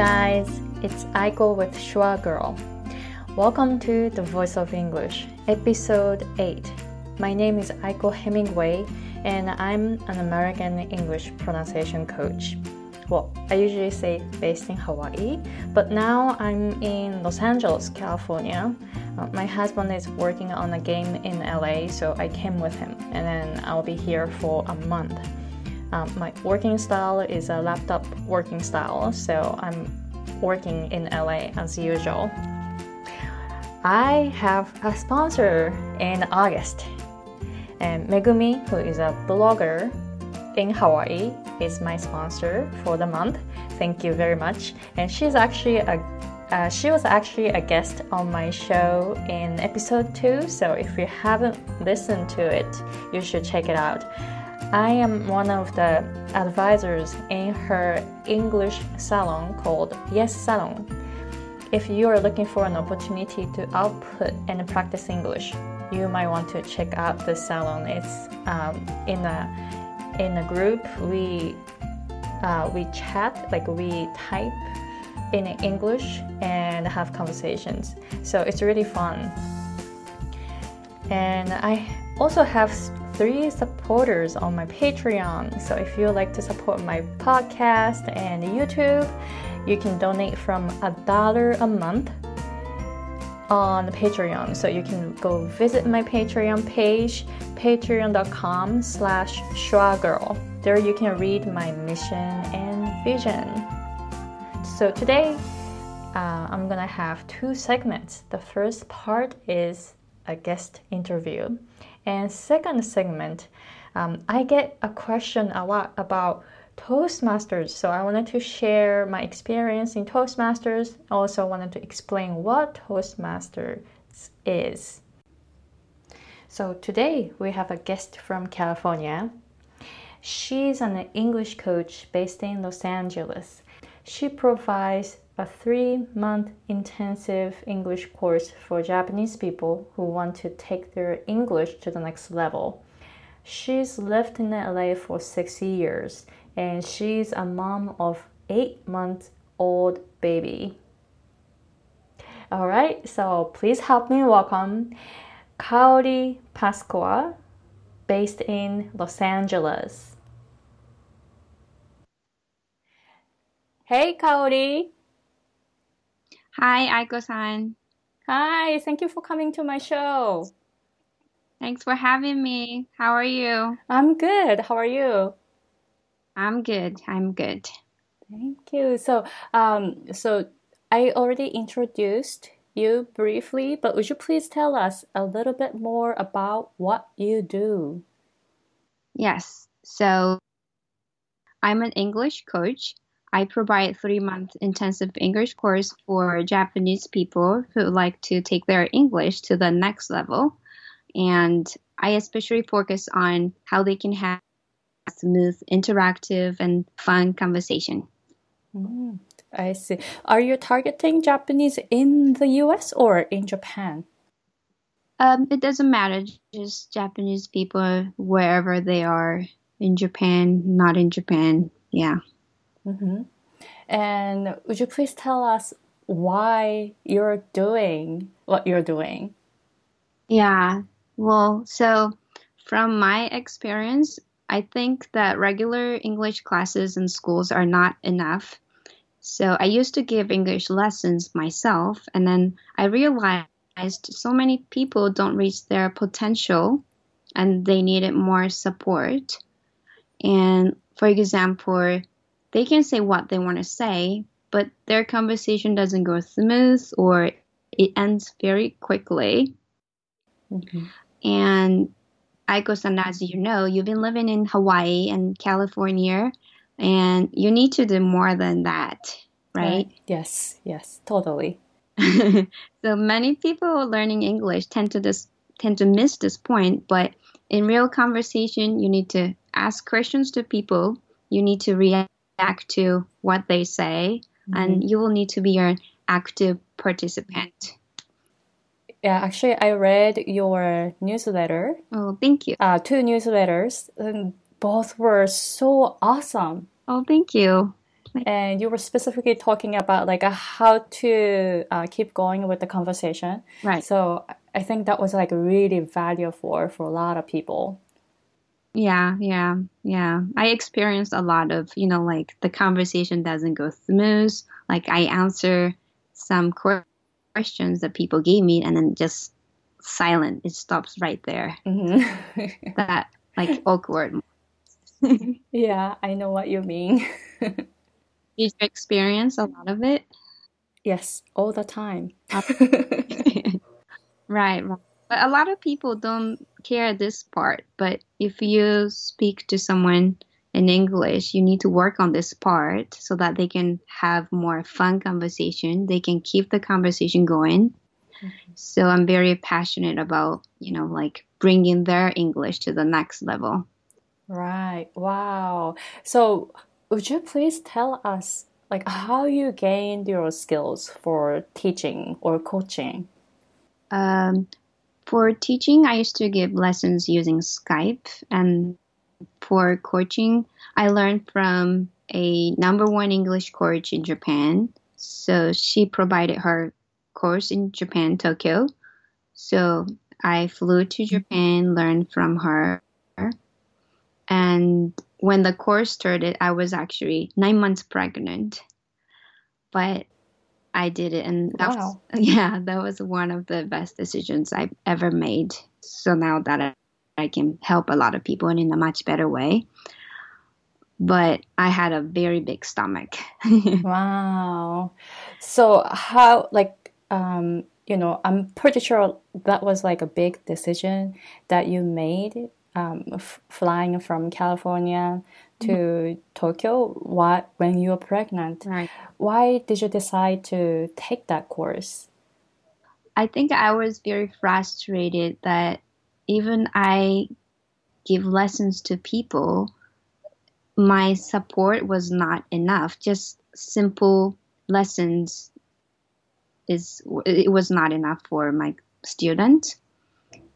guys, it's Aiko with Shua Girl. Welcome to The Voice of English, episode 8. My name is Aiko Hemingway, and I'm an American English pronunciation coach. Well, I usually say based in Hawaii, but now I'm in Los Angeles, California. Uh, my husband is working on a game in LA, so I came with him, and then I'll be here for a month. Um, my working style is a laptop working style, so I'm working in LA as usual. I have a sponsor in August, and Megumi, who is a blogger in Hawaii, is my sponsor for the month. Thank you very much. And she's actually a uh, she was actually a guest on my show in episode 2, so if you haven't listened to it, you should check it out. I am one of the advisors in her English salon called Yes Salon. If you are looking for an opportunity to output and practice English, you might want to check out the salon. It's um, in a in a group. We uh, we chat like we type in English and have conversations. So it's really fun. And I also have three supporters on my Patreon. So if you like to support my podcast and YouTube, you can donate from a dollar a month on Patreon. So you can go visit my Patreon page, patreon.com slash girl. There you can read my mission and vision. So today, uh, I'm gonna have two segments. The first part is a guest interview. And second segment, um, I get a question a lot about Toastmasters. So I wanted to share my experience in Toastmasters. Also wanted to explain what Toastmasters is. So today we have a guest from California. She's an English coach based in Los Angeles. She provides a three month intensive English course for Japanese people who want to take their English to the next level. She's lived in LA for six years and she's a mom of eight month old baby. All right, so please help me welcome Kaori Pasqua, based in Los Angeles. Hey, Kaori. Hi, Aiko-san. Hi, thank you for coming to my show. Thanks for having me. How are you? I'm good. How are you? I'm good. I'm good. Thank you. So, um, so I already introduced you briefly, but would you please tell us a little bit more about what you do? Yes. So, I'm an English coach I provide three month intensive English course for Japanese people who like to take their English to the next level. And I especially focus on how they can have smooth, interactive, and fun conversation. Mm, I see. Are you targeting Japanese in the US or in Japan? Um, it doesn't matter, just Japanese people wherever they are in Japan, not in Japan. Yeah. Mm-hmm. And would you please tell us why you're doing what you're doing? Yeah, well, so from my experience, I think that regular English classes in schools are not enough. So I used to give English lessons myself, and then I realized so many people don't reach their potential and they needed more support. And for example, they can say what they want to say, but their conversation doesn't go smooth or it ends very quickly. Mm-hmm. And Aiko-san, as you know, you've been living in Hawaii and California, and you need to do more than that, right? Uh, yes, yes, totally. so many people learning English tend to this tend to miss this point, but in real conversation, you need to ask questions to people. You need to react back to what they say, mm-hmm. and you will need to be an active participant. Yeah, actually, I read your newsletter. Oh, thank you. Uh, two newsletters, and both were so awesome. Oh, thank you. and you were specifically talking about like how to uh, keep going with the conversation. Right. So I think that was like really valuable for a lot of people. Yeah, yeah, yeah. I experienced a lot of, you know, like the conversation doesn't go smooth. Like I answer some questions that people gave me and then just silent. It stops right there. Mm-hmm. that like awkward. yeah, I know what you mean. Did you experience a lot of it? Yes, all the time. right, right. But a lot of people don't care this part. But if you speak to someone in English, you need to work on this part so that they can have more fun conversation. They can keep the conversation going. Mm-hmm. So I'm very passionate about, you know, like bringing their English to the next level. Right. Wow. So would you please tell us like how you gained your skills for teaching or coaching? Um, for teaching, I used to give lessons using Skype, and for coaching, I learned from a number one English coach in Japan. So she provided her course in Japan, Tokyo. So I flew to mm-hmm. Japan, learned from her. And when the course started, I was actually nine months pregnant. But I did it, and that wow. was, yeah, that was one of the best decisions I've ever made. So now that I, I can help a lot of people and in a much better way. But I had a very big stomach. wow. So how like um you know I'm pretty sure that was like a big decision that you made um, f- flying from California to mm-hmm. Tokyo why, when you were pregnant. Right. Why did you decide to take that course? I think I was very frustrated that even I give lessons to people, my support was not enough. Just simple lessons is it was not enough for my student.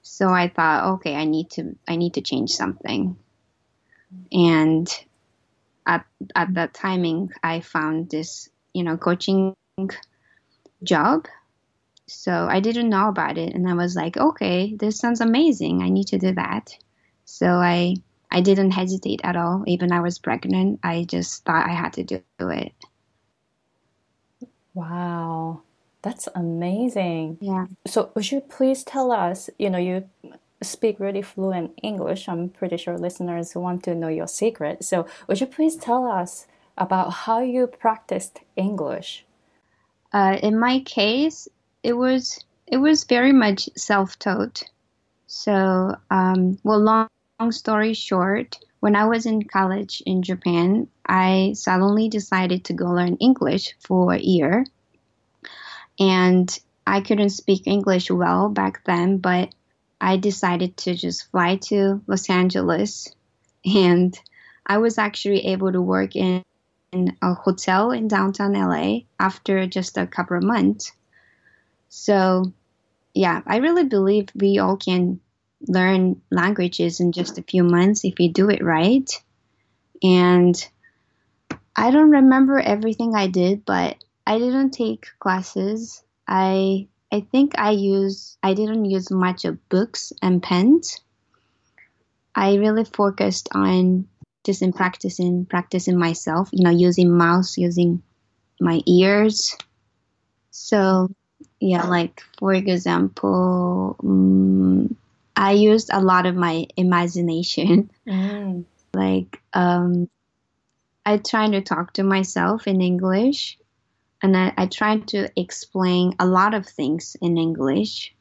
So I thought, okay, I need to I need to change something. And at at that timing, I found this you know coaching job. So I didn't know about it, and I was like, okay, this sounds amazing. I need to do that. So I I didn't hesitate at all. Even I was pregnant, I just thought I had to do it. Wow. That's amazing. Yeah. So would you please tell us, you know, you speak really fluent English. I'm pretty sure listeners want to know your secret. So would you please tell us about how you practiced English? Uh, in my case, it was it was very much self-taught. So, um, well, long, long story short, when I was in college in Japan, I suddenly decided to go learn English for a year and I couldn't speak English well back then, but I decided to just fly to Los Angeles. And I was actually able to work in, in a hotel in downtown LA after just a couple of months. So, yeah, I really believe we all can learn languages in just a few months if you do it right. And I don't remember everything I did, but I didn't take classes. I I think I use I didn't use much of books and pens. I really focused on just in practicing practicing myself, you know, using mouse, using my ears. So yeah, like for example, um, I used a lot of my imagination. Mm. like um, I try to talk to myself in English and I, I tried to explain a lot of things in English.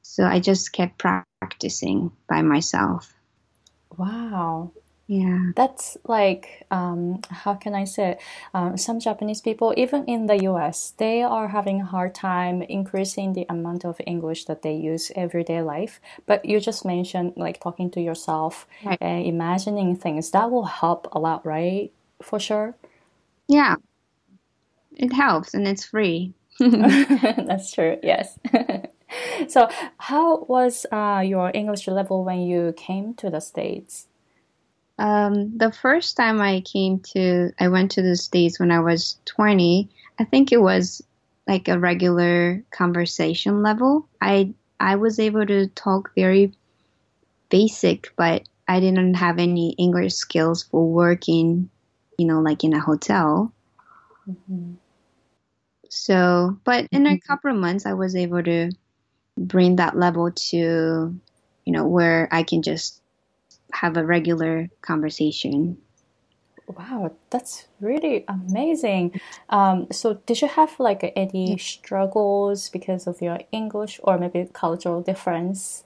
So I just kept practicing by myself. Wow. Yeah. That's like, um, how can I say, um, some Japanese people, even in the US, they are having a hard time increasing the amount of English that they use everyday life. But you just mentioned like talking to yourself right. and imagining things. That will help a lot, right? For sure. Yeah, it helps and it's free. That's true. Yes. so, how was uh, your English level when you came to the states? Um, the first time I came to, I went to the States when I was 20. I think it was like a regular conversation level. I I was able to talk very basic, but I didn't have any English skills for working, you know, like in a hotel. Mm-hmm. So, but in a mm-hmm. couple of months, I was able to bring that level to, you know, where I can just have a regular conversation. Wow, that's really amazing. Um, so, did you have like any struggles because of your English or maybe cultural difference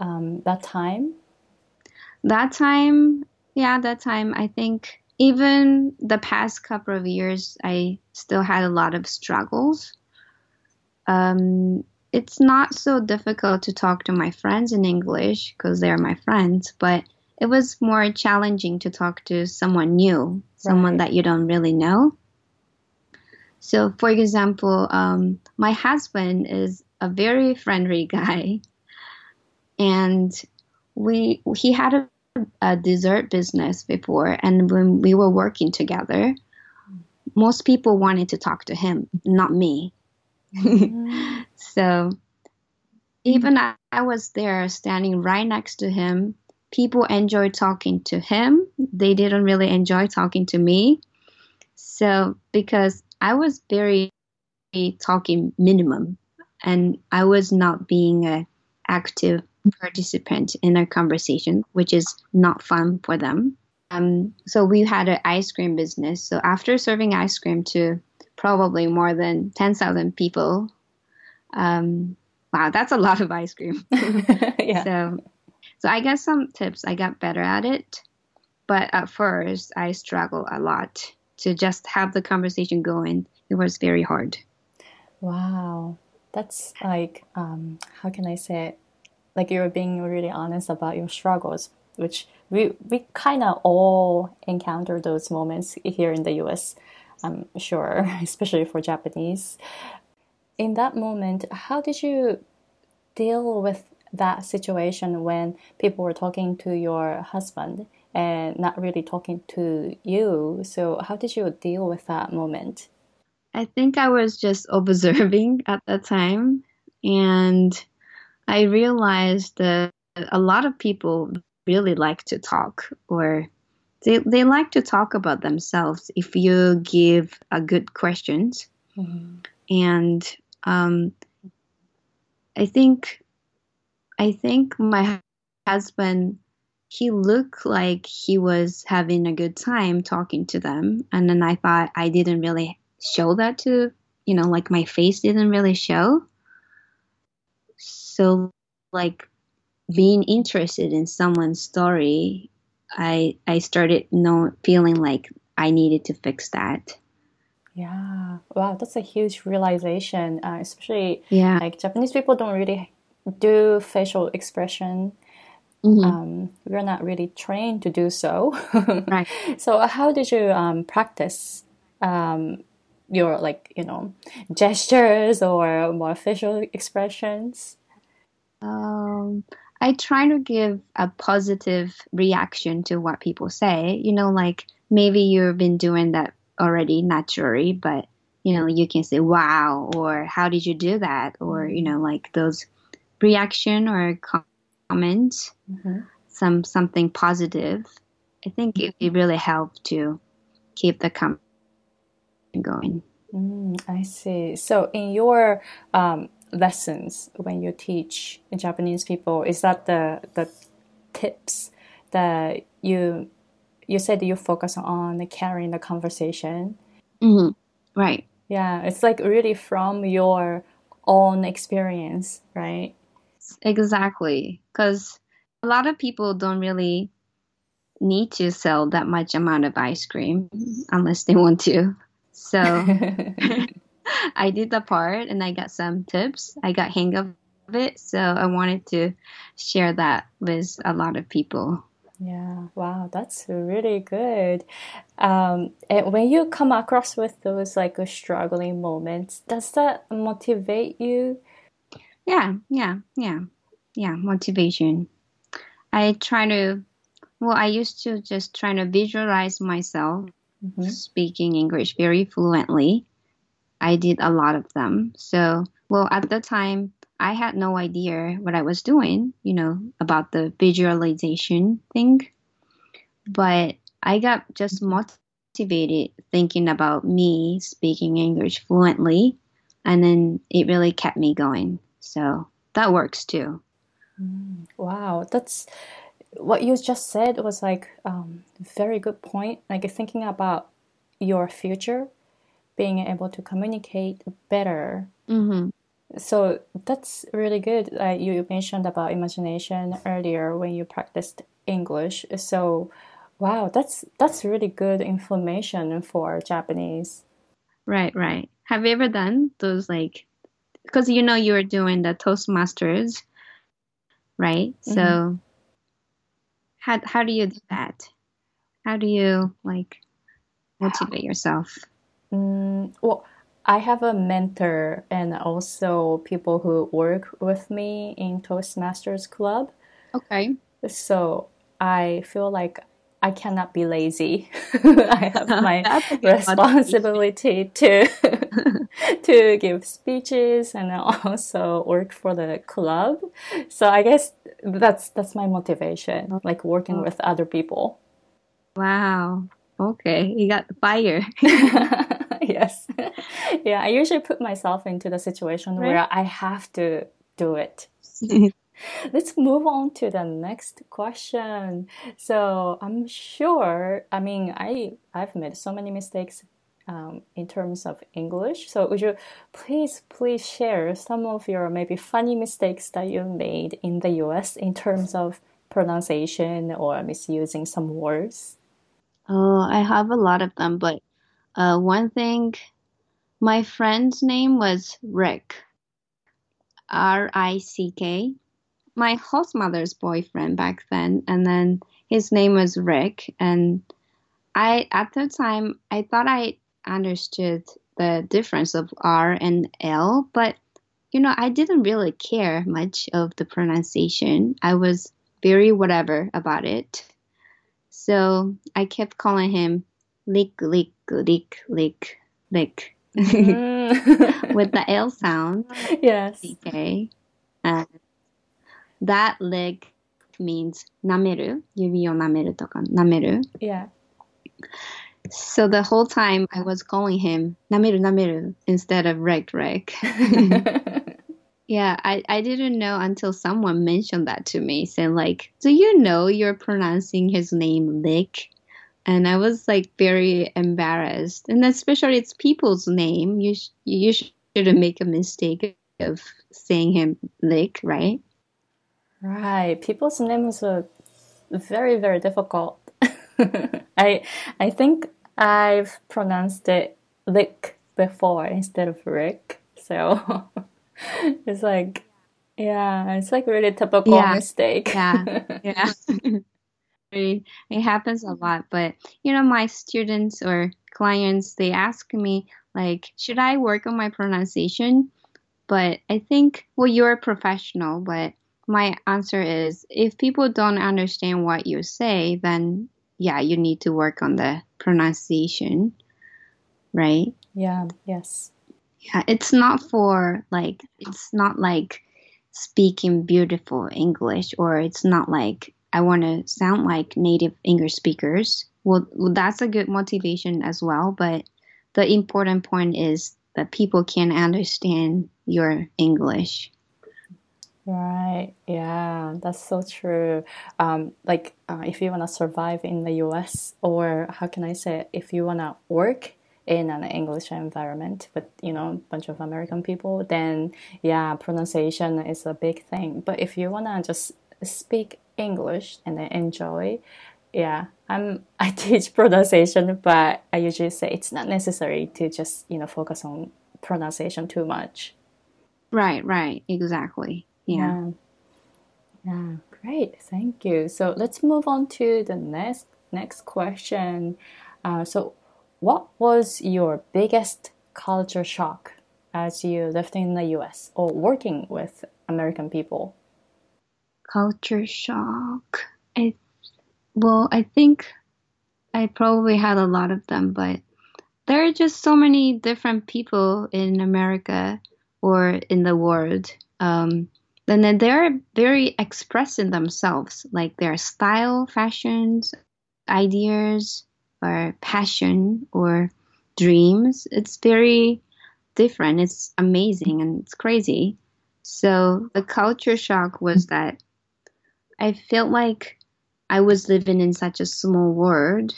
um, that time? That time, yeah, that time, I think even the past couple of years, I still had a lot of struggles. Um, it's not so difficult to talk to my friends in English because they're my friends, but it was more challenging to talk to someone new, someone right. that you don't really know. So, for example, um, my husband is a very friendly guy, and we he had a, a dessert business before, and when we were working together, most people wanted to talk to him, not me. Mm-hmm. so even I, I was there standing right next to him. People enjoyed talking to him. They didn't really enjoy talking to me. So because I was very talking minimum and I was not being an active participant in a conversation, which is not fun for them. Um, so we had an ice cream business. So after serving ice cream to probably more than 10,000 people, um, wow, that's a lot of ice cream. yeah. So, so I got some tips. I got better at it, but at first I struggled a lot to just have the conversation going. It was very hard. Wow, that's like um, how can I say it? Like you're being really honest about your struggles, which we we kind of all encounter those moments here in the U.S. I'm sure, especially for Japanese. In that moment, how did you deal with that situation when people were talking to your husband and not really talking to you? So, how did you deal with that moment? I think I was just observing at that time, and I realized that a lot of people really like to talk or they, they like to talk about themselves if you give a good questions. Mm-hmm. and um, i think i think my husband he looked like he was having a good time talking to them. And then i thought i didn't really show that to you know like my face didn't really show so like being interested in someone's story, I I started know feeling like I needed to fix that. Yeah, wow, that's a huge realization. Uh, especially yeah, like Japanese people don't really do facial expression. Mm-hmm. Um, we're not really trained to do so. right. So, how did you um, practice um, your like you know gestures or more facial expressions? Um, I try to give a positive reaction to what people say. You know, like maybe you've been doing that already naturally, but you know, you can say wow or how did you do that or you know, like those reaction or comment mm-hmm. some something positive. I think it, it really helps to keep the conversation going. Mm, I see. So, in your um, lessons when you teach Japanese people? Is that the the tips that you you said you focus on carrying the conversation? Mm-hmm. Right. Yeah, it's like really from your own experience, right? Exactly, because a lot of people don't really need to sell that much amount of ice cream unless they want to. So I did the part and I got some tips. I got hang of it, so I wanted to share that with a lot of people. Yeah, wow, that's really good. Um, and when you come across with those like struggling moments, does that motivate you? Yeah, yeah, yeah, yeah. Motivation. I try to well, I used to just try to visualize myself mm-hmm. speaking English very fluently. I did a lot of them. So, well, at the time, I had no idea what I was doing, you know, about the visualization thing. But I got just motivated thinking about me speaking English fluently, and then it really kept me going. So that works too. Mm, wow, that's what you just said was like um, very good point. Like thinking about your future, being able to communicate better. Mm-hmm. So that's really good. Uh, you mentioned about imagination earlier when you practiced English. So, wow, that's that's really good information for Japanese. Right, right. Have you ever done those like? Because you know you were doing the Toastmasters, right? Mm-hmm. So how how do you do that? How do you like motivate yourself? Mm, well, I have a mentor and also people who work with me in Toastmasters Club. Okay. So I feel like I cannot be lazy. I have my responsibility to to give speeches and also work for the club. So I guess that's that's my motivation, oh. like working with other people. Wow. Okay, you got the fire. yes. Yeah, I usually put myself into the situation right. where I have to do it. Let's move on to the next question. So I'm sure, I mean, I I've made so many mistakes um, in terms of English. So would you please please share some of your maybe funny mistakes that you made in the U.S. in terms of pronunciation or misusing some words? Oh, I have a lot of them, but uh, one thing, my friend's name was Rick. R I C K my host mother's boyfriend back then, and then his name was Rick. And I, at the time, I thought I understood the difference of R and L, but you know, I didn't really care much of the pronunciation. I was very whatever about it. So I kept calling him lick, lick, lick, lick, lick. Mm. With the L sound. Yes. Okay. And that leg means nameru, yumi o nameru toka nameru. Yeah. So the whole time I was calling him nameru nameru instead of reg reg. yeah, I, I didn't know until someone mentioned that to me, saying like, "Do you know you're pronouncing his name Lick?" and I was like very embarrassed. And especially it's people's name. You sh- you shouldn't make a mistake of saying him Lick, right? Right. People's names are very, very difficult. I I think I've pronounced it Lick before instead of Rick. So it's like yeah, it's like really typical yeah. mistake. yeah. Yeah. it happens a lot, but you know, my students or clients they ask me like, should I work on my pronunciation? But I think well you're a professional, but my answer is if people don't understand what you say, then yeah, you need to work on the pronunciation, right? Yeah, yes. Yeah, it's not for like, it's not like speaking beautiful English or it's not like I want to sound like native English speakers. Well, that's a good motivation as well, but the important point is that people can understand your English. Right. Yeah, that's so true. Um, like, uh, if you want to survive in the US, or how can I say, it? if you want to work in an English environment with, you know, a bunch of American people, then yeah, pronunciation is a big thing. But if you want to just speak English and then enjoy, yeah, I'm, I teach pronunciation, but I usually say it's not necessary to just, you know, focus on pronunciation too much. Right, right, exactly. Yeah. Yeah, great. Thank you. So let's move on to the next next question. Uh, so, what was your biggest culture shock as you lived in the U.S. or working with American people? Culture shock. I Well, I think I probably had a lot of them, but there are just so many different people in America or in the world. Um, then they're very expressed in themselves, like their style, fashions, ideas, or passion, or dreams. It's very different. It's amazing and it's crazy. So the culture shock was that I felt like I was living in such a small world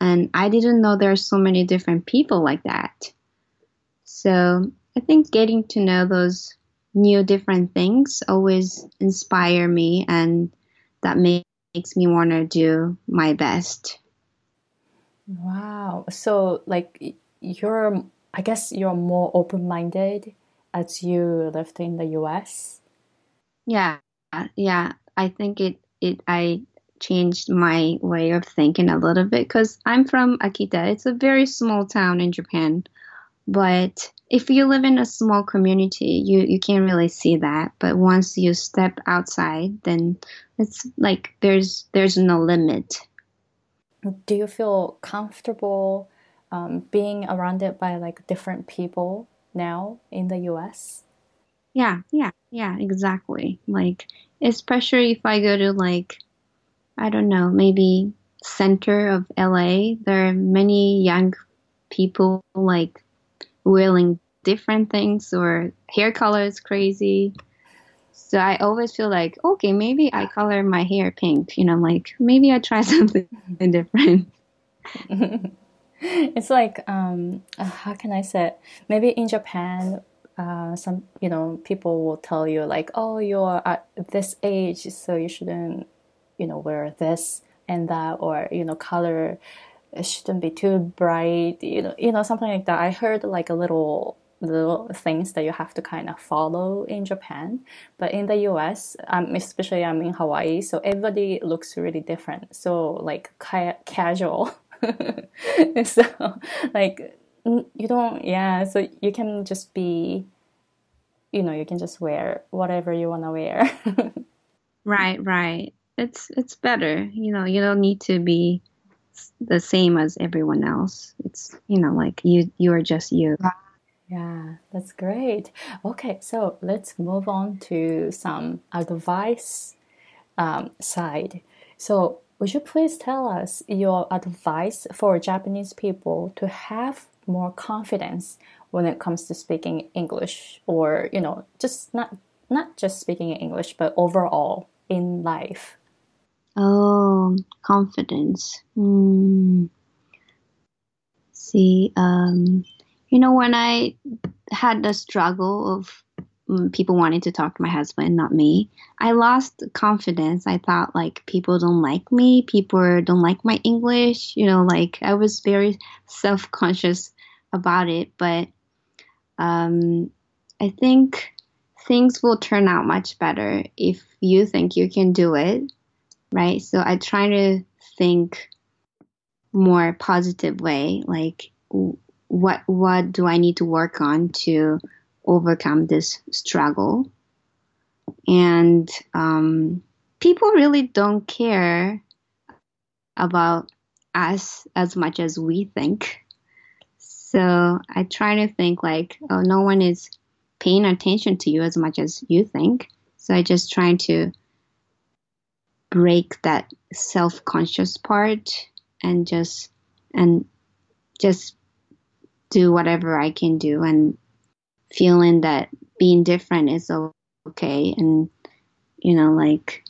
and I didn't know there are so many different people like that. So I think getting to know those new different things always inspire me and that makes me want to do my best. Wow. So like you're I guess you're more open-minded as you lived in the US. Yeah. Yeah. I think it it I changed my way of thinking a little bit because I'm from Akita. It's a very small town in Japan. But if you live in a small community, you, you can't really see that. But once you step outside, then it's like there's there's no limit. Do you feel comfortable um, being around it by like different people now in the U.S.? Yeah, yeah, yeah, exactly. Like especially if I go to like I don't know, maybe center of LA, there are many young people like wearing different things or hair color is crazy. So I always feel like, okay, maybe I color my hair pink. You know, like maybe I try something different. it's like, um, uh, how can I say? It? Maybe in Japan, uh, some you know people will tell you like, oh, you're at this age, so you shouldn't, you know, wear this and that, or you know, color shouldn't be too bright, you know, you know, something like that. I heard like a little little things that you have to kind of follow in Japan. But in the US, um, especially I'm in Hawaii, so everybody looks really different. So like ca- casual. so like you don't, yeah. So you can just be, you know, you can just wear whatever you want to wear. right, right. It's it's better. You know, you don't need to be the same as everyone else. It's you know like you you are just you. Yeah, that's great. Okay, so let's move on to some advice um, side. So, would you please tell us your advice for Japanese people to have more confidence when it comes to speaking English, or you know, just not not just speaking English, but overall in life? Oh, confidence. Mm. See, um, you know, when I had the struggle of um, people wanting to talk to my husband, not me, I lost confidence. I thought like people don't like me, people don't like my English. You know, like I was very self conscious about it. But um, I think things will turn out much better if you think you can do it right? So I try to think more positive way, like what what do I need to work on to overcome this struggle? And um, people really don't care about us as much as we think. So I try to think like, oh, no one is paying attention to you as much as you think. So I just try to break that self-conscious part and just and just do whatever I can do and feeling that being different is okay and you know like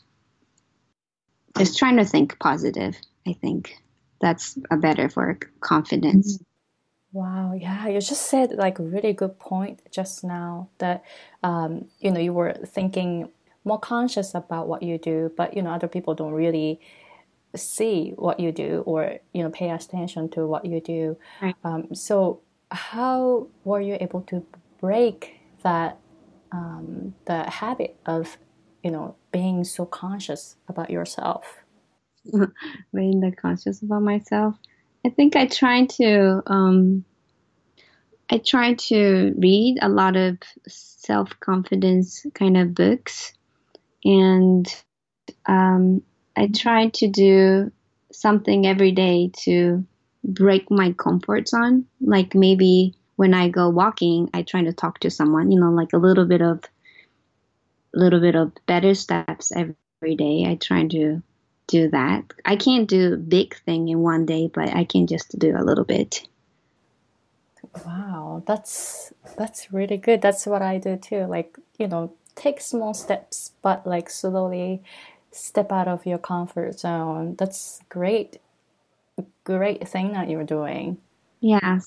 just trying to think positive I think that's a better for confidence Wow, yeah, you just said like a really good point just now that um, you know you were thinking more conscious about what you do, but you know other people don't really see what you do or you know pay attention to what you do. Right. Um, so how were you able to break that um, the habit of you know being so conscious about yourself? being that conscious about myself, I think I try to. Um, I try to read a lot of self confidence kind of books and um, I try to do something every day to break my comfort zone. Like maybe when I go walking, I try to talk to someone, you know, like a little bit of little bit of better steps every day. I try to do that. I can't do big thing in one day, but I can just do a little bit. Wow, that's that's really good. That's what I do too. Like, you know, take small steps, but like slowly step out of your comfort zone. That's great. Great thing that you're doing. Yeah.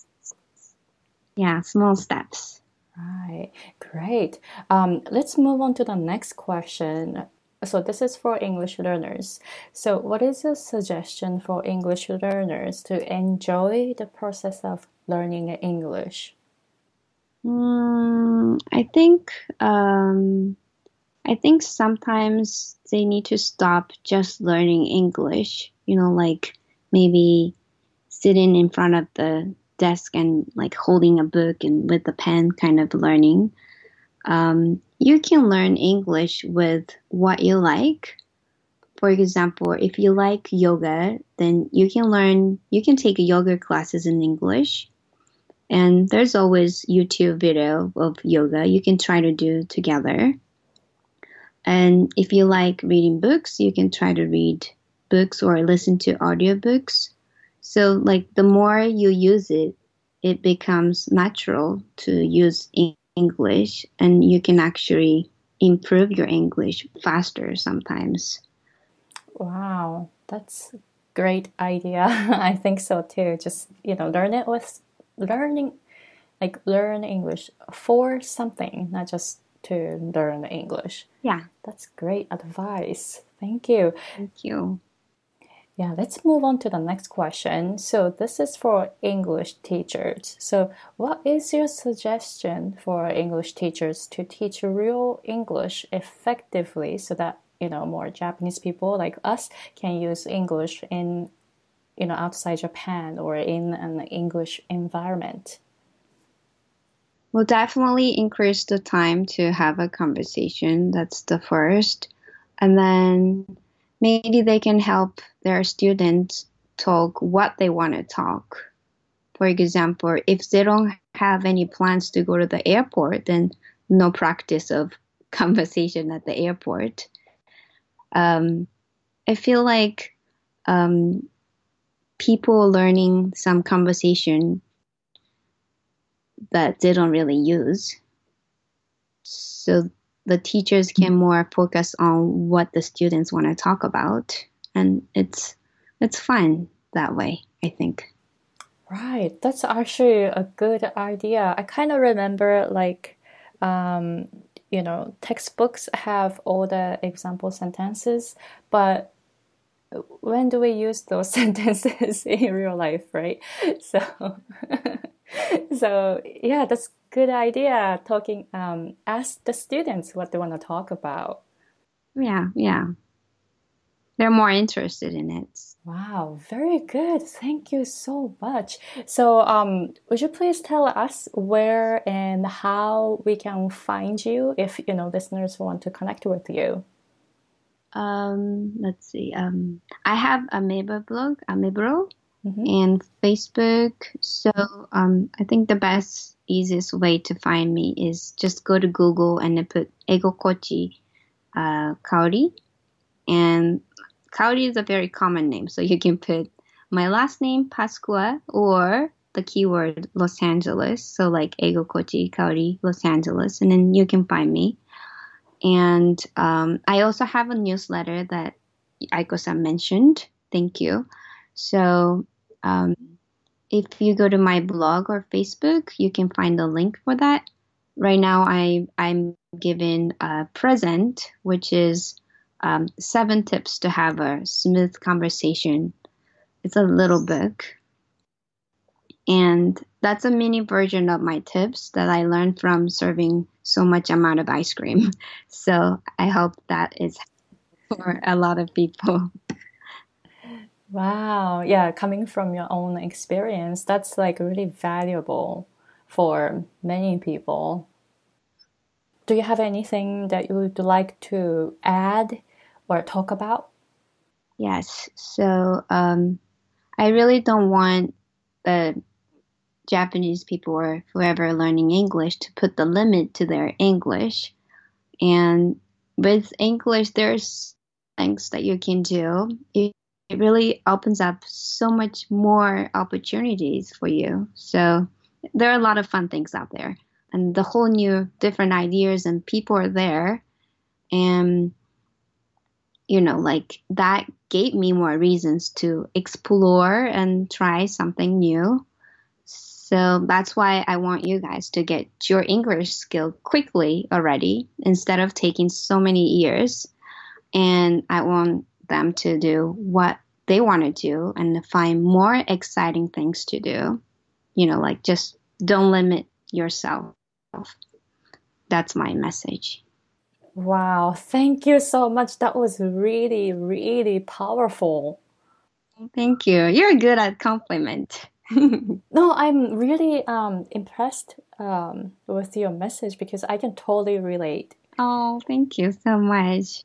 Yeah, small steps. Right, great. Um, let's move on to the next question. So, this is for English learners. So, what is your suggestion for English learners to enjoy the process of learning English? Mm, I think um, I think sometimes they need to stop just learning English. You know, like maybe sitting in front of the desk and like holding a book and with a pen kind of learning. Um, you can learn English with what you like. For example, if you like yoga, then you can learn, you can take yoga classes in English. And there's always YouTube video of yoga you can try to do together. And if you like reading books, you can try to read books or listen to audiobooks. So, like, the more you use it, it becomes natural to use English, and you can actually improve your English faster sometimes. Wow, that's a great idea. I think so too. Just you know, learn it with learning, like learn English for something, not just to learn English. Yeah, that's great advice. Thank you. Thank you. Yeah, let's move on to the next question. So, this is for English teachers. So, what is your suggestion for English teachers to teach real English effectively so that, you know, more Japanese people like us can use English in, you know, outside Japan or in an English environment? We'll definitely increase the time to have a conversation. That's the first. And then maybe they can help their students talk what they want to talk. For example, if they don't have any plans to go to the airport, then no practice of conversation at the airport. Um, I feel like um, people learning some conversation that they don't really use. So the teachers can more focus on what the students want to talk about and it's it's fun that way i think. Right that's actually a good idea. I kind of remember like um, you know textbooks have all the example sentences but when do we use those sentences in real life right? So so yeah that's good idea talking um, ask the students what they want to talk about. Yeah yeah. They're more interested in it. Wow very good. Thank you so much. So um, would you please tell us where and how we can find you if you know listeners want to connect with you? Um, let's see. Um, i have Ameba blog Ameblo mm-hmm. and Facebook. So um, I think the best, easiest way to find me is just go to Google and put Egokochi uh, Kaori. And Kaori is a very common name, so you can put my last name, Pascua, or the keyword Los Angeles. So like Egokochi Kaori, Los Angeles, and then you can find me. And um, I also have a newsletter that Aiko-san mentioned. Thank you. So um, if you go to my blog or Facebook, you can find the link for that. Right now, I I'm given a present, which is um, seven tips to have a smooth conversation. It's a little book, and that's a mini version of my tips that I learned from serving so much amount of ice cream. So I hope that is for a lot of people. Wow. Yeah, coming from your own experience, that's like really valuable for many people. Do you have anything that you would like to add or talk about? Yes. So um, I really don't want the Japanese people or whoever learning English to put the limit to their English. And with English, there's things that you can do. It, it really opens up so much more opportunities for you. So there are a lot of fun things out there, and the whole new different ideas and people are there, and you know, like that gave me more reasons to explore and try something new. So that's why I want you guys to get your English skill quickly already instead of taking so many years. And I want them to do what they want to do and find more exciting things to do. You know, like just don't limit yourself. That's my message. Wow, thank you so much. That was really, really powerful. Thank you. You're good at compliment. no, I'm really um, impressed um, with your message because I can totally relate. Oh, thank you so much.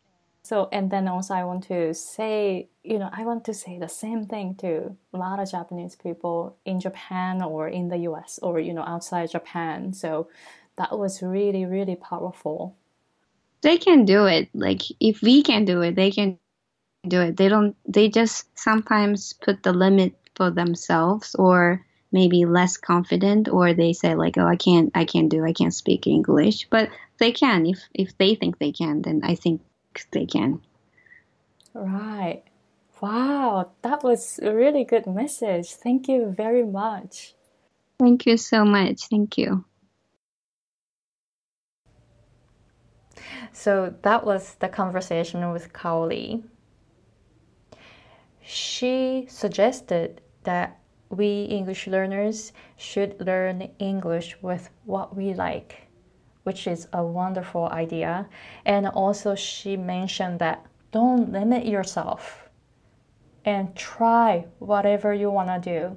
So, and then also I want to say, you know, I want to say the same thing to a lot of Japanese people in Japan or in the US or, you know, outside Japan. So that was really, really powerful. They can do it. Like, if we can do it, they can do it. They don't, they just sometimes put the limit for themselves or maybe less confident or they say like oh i can't i can't do i can't speak english but they can if if they think they can then i think they can. Right. Wow that was a really good message. Thank you very much. Thank you so much. Thank you. So that was the conversation with Kaoli. She suggested that we English learners should learn English with what we like, which is a wonderful idea. And also, she mentioned that don't limit yourself and try whatever you want to do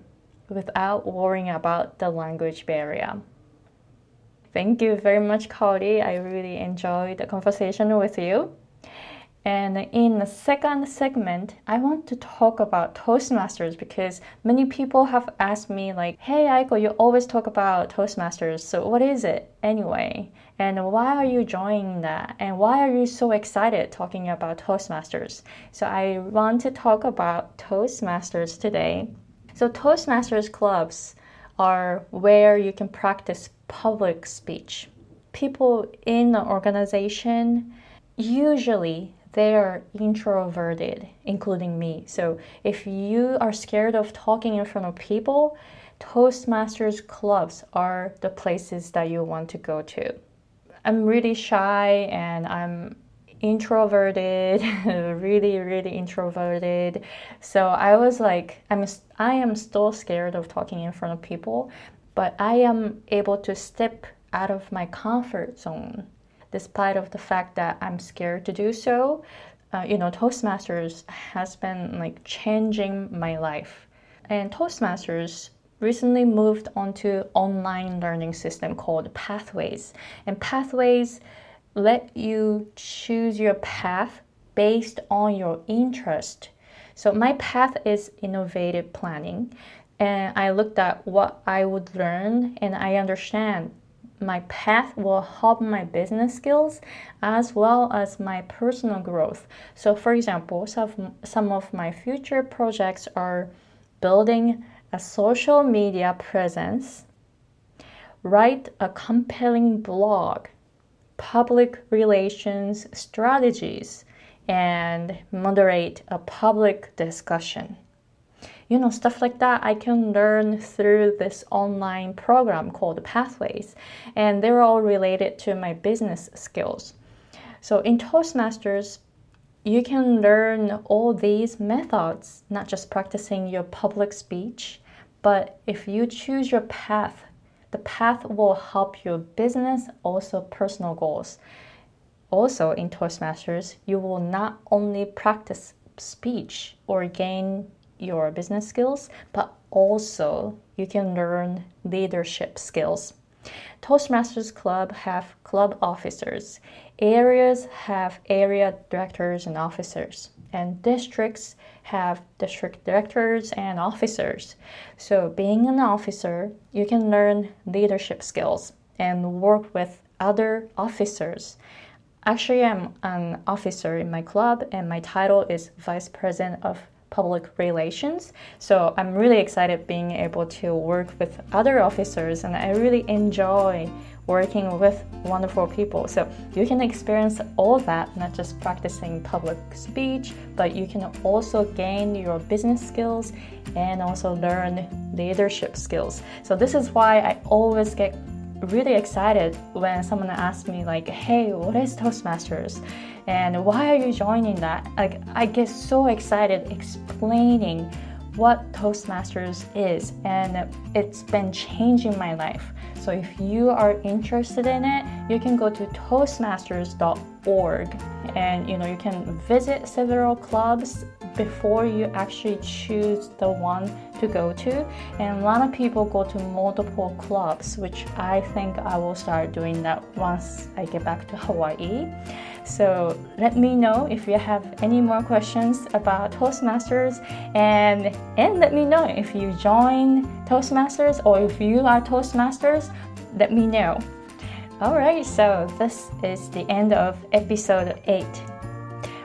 without worrying about the language barrier. Thank you very much, Kaoli. I really enjoyed the conversation with you. And in the second segment, I want to talk about Toastmasters because many people have asked me like, "Hey, Aiko, you always talk about Toastmasters. So what is it anyway? And why are you joining that? And why are you so excited talking about Toastmasters?" So I want to talk about Toastmasters today. So Toastmasters clubs are where you can practice public speech. People in the organization usually they're introverted, including me. So if you are scared of talking in front of people, Toastmasters clubs are the places that you want to go to. I'm really shy and I'm introverted, really, really introverted. So I was like, I'm, I am still scared of talking in front of people, but I am able to step out of my comfort zone despite of the fact that I'm scared to do so. Uh, you know, Toastmasters has been like changing my life. And Toastmasters recently moved onto online learning system called Pathways. And Pathways let you choose your path based on your interest. So my path is innovative planning and I looked at what I would learn and I understand my path will help my business skills as well as my personal growth. So, for example, some, some of my future projects are building a social media presence, write a compelling blog, public relations strategies, and moderate a public discussion you know, stuff like that I can learn through this online program called Pathways. And they're all related to my business skills. So in Toastmasters, you can learn all these methods, not just practicing your public speech, but if you choose your path, the path will help your business, also personal goals. Also, in Toastmasters, you will not only practice speech or gain your business skills, but also you can learn leadership skills. Toastmasters Club have club officers. Areas have area directors and officers. and districts have district directors and officers. So, being an officer, you can learn leadership skills and work with other officers. Actually, I'm an officer in my club, and my title is Vice President of Public Relations. So I'm really excited being able to work with other officers, and I really enjoy working with wonderful people. So you can experience all that, not just practicing public speech, but you can also gain your business skills and also learn leadership skills. So this is why I always get really excited when someone asks me like, "Hey, what is Toastmasters?" and why are you joining that? Like, I get so excited explaining what Toastmasters is, and it's been changing my life. So if you are interested in it, you can go to toastmasters.org and you know you can visit several clubs before you actually choose the one to go to. And a lot of people go to multiple clubs, which I think I will start doing that once I get back to Hawaii. So let me know if you have any more questions about Toastmasters and and let me know if you join Toastmasters or if you are Toastmasters, let me know. Alright, so this is the end of episode 8.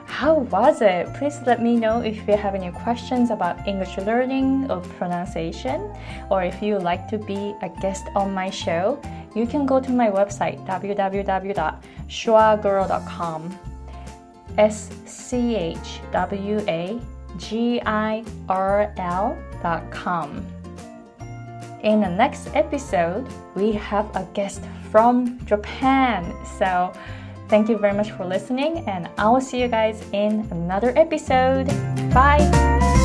How was it? Please let me know if you have any questions about English learning or pronunciation, or if you would like to be a guest on my show, you can go to my website www.schwagirl.com. S C H W A G I R L.com. In the next episode, we have a guest from Japan. So Thank you very much for listening, and I will see you guys in another episode. Bye!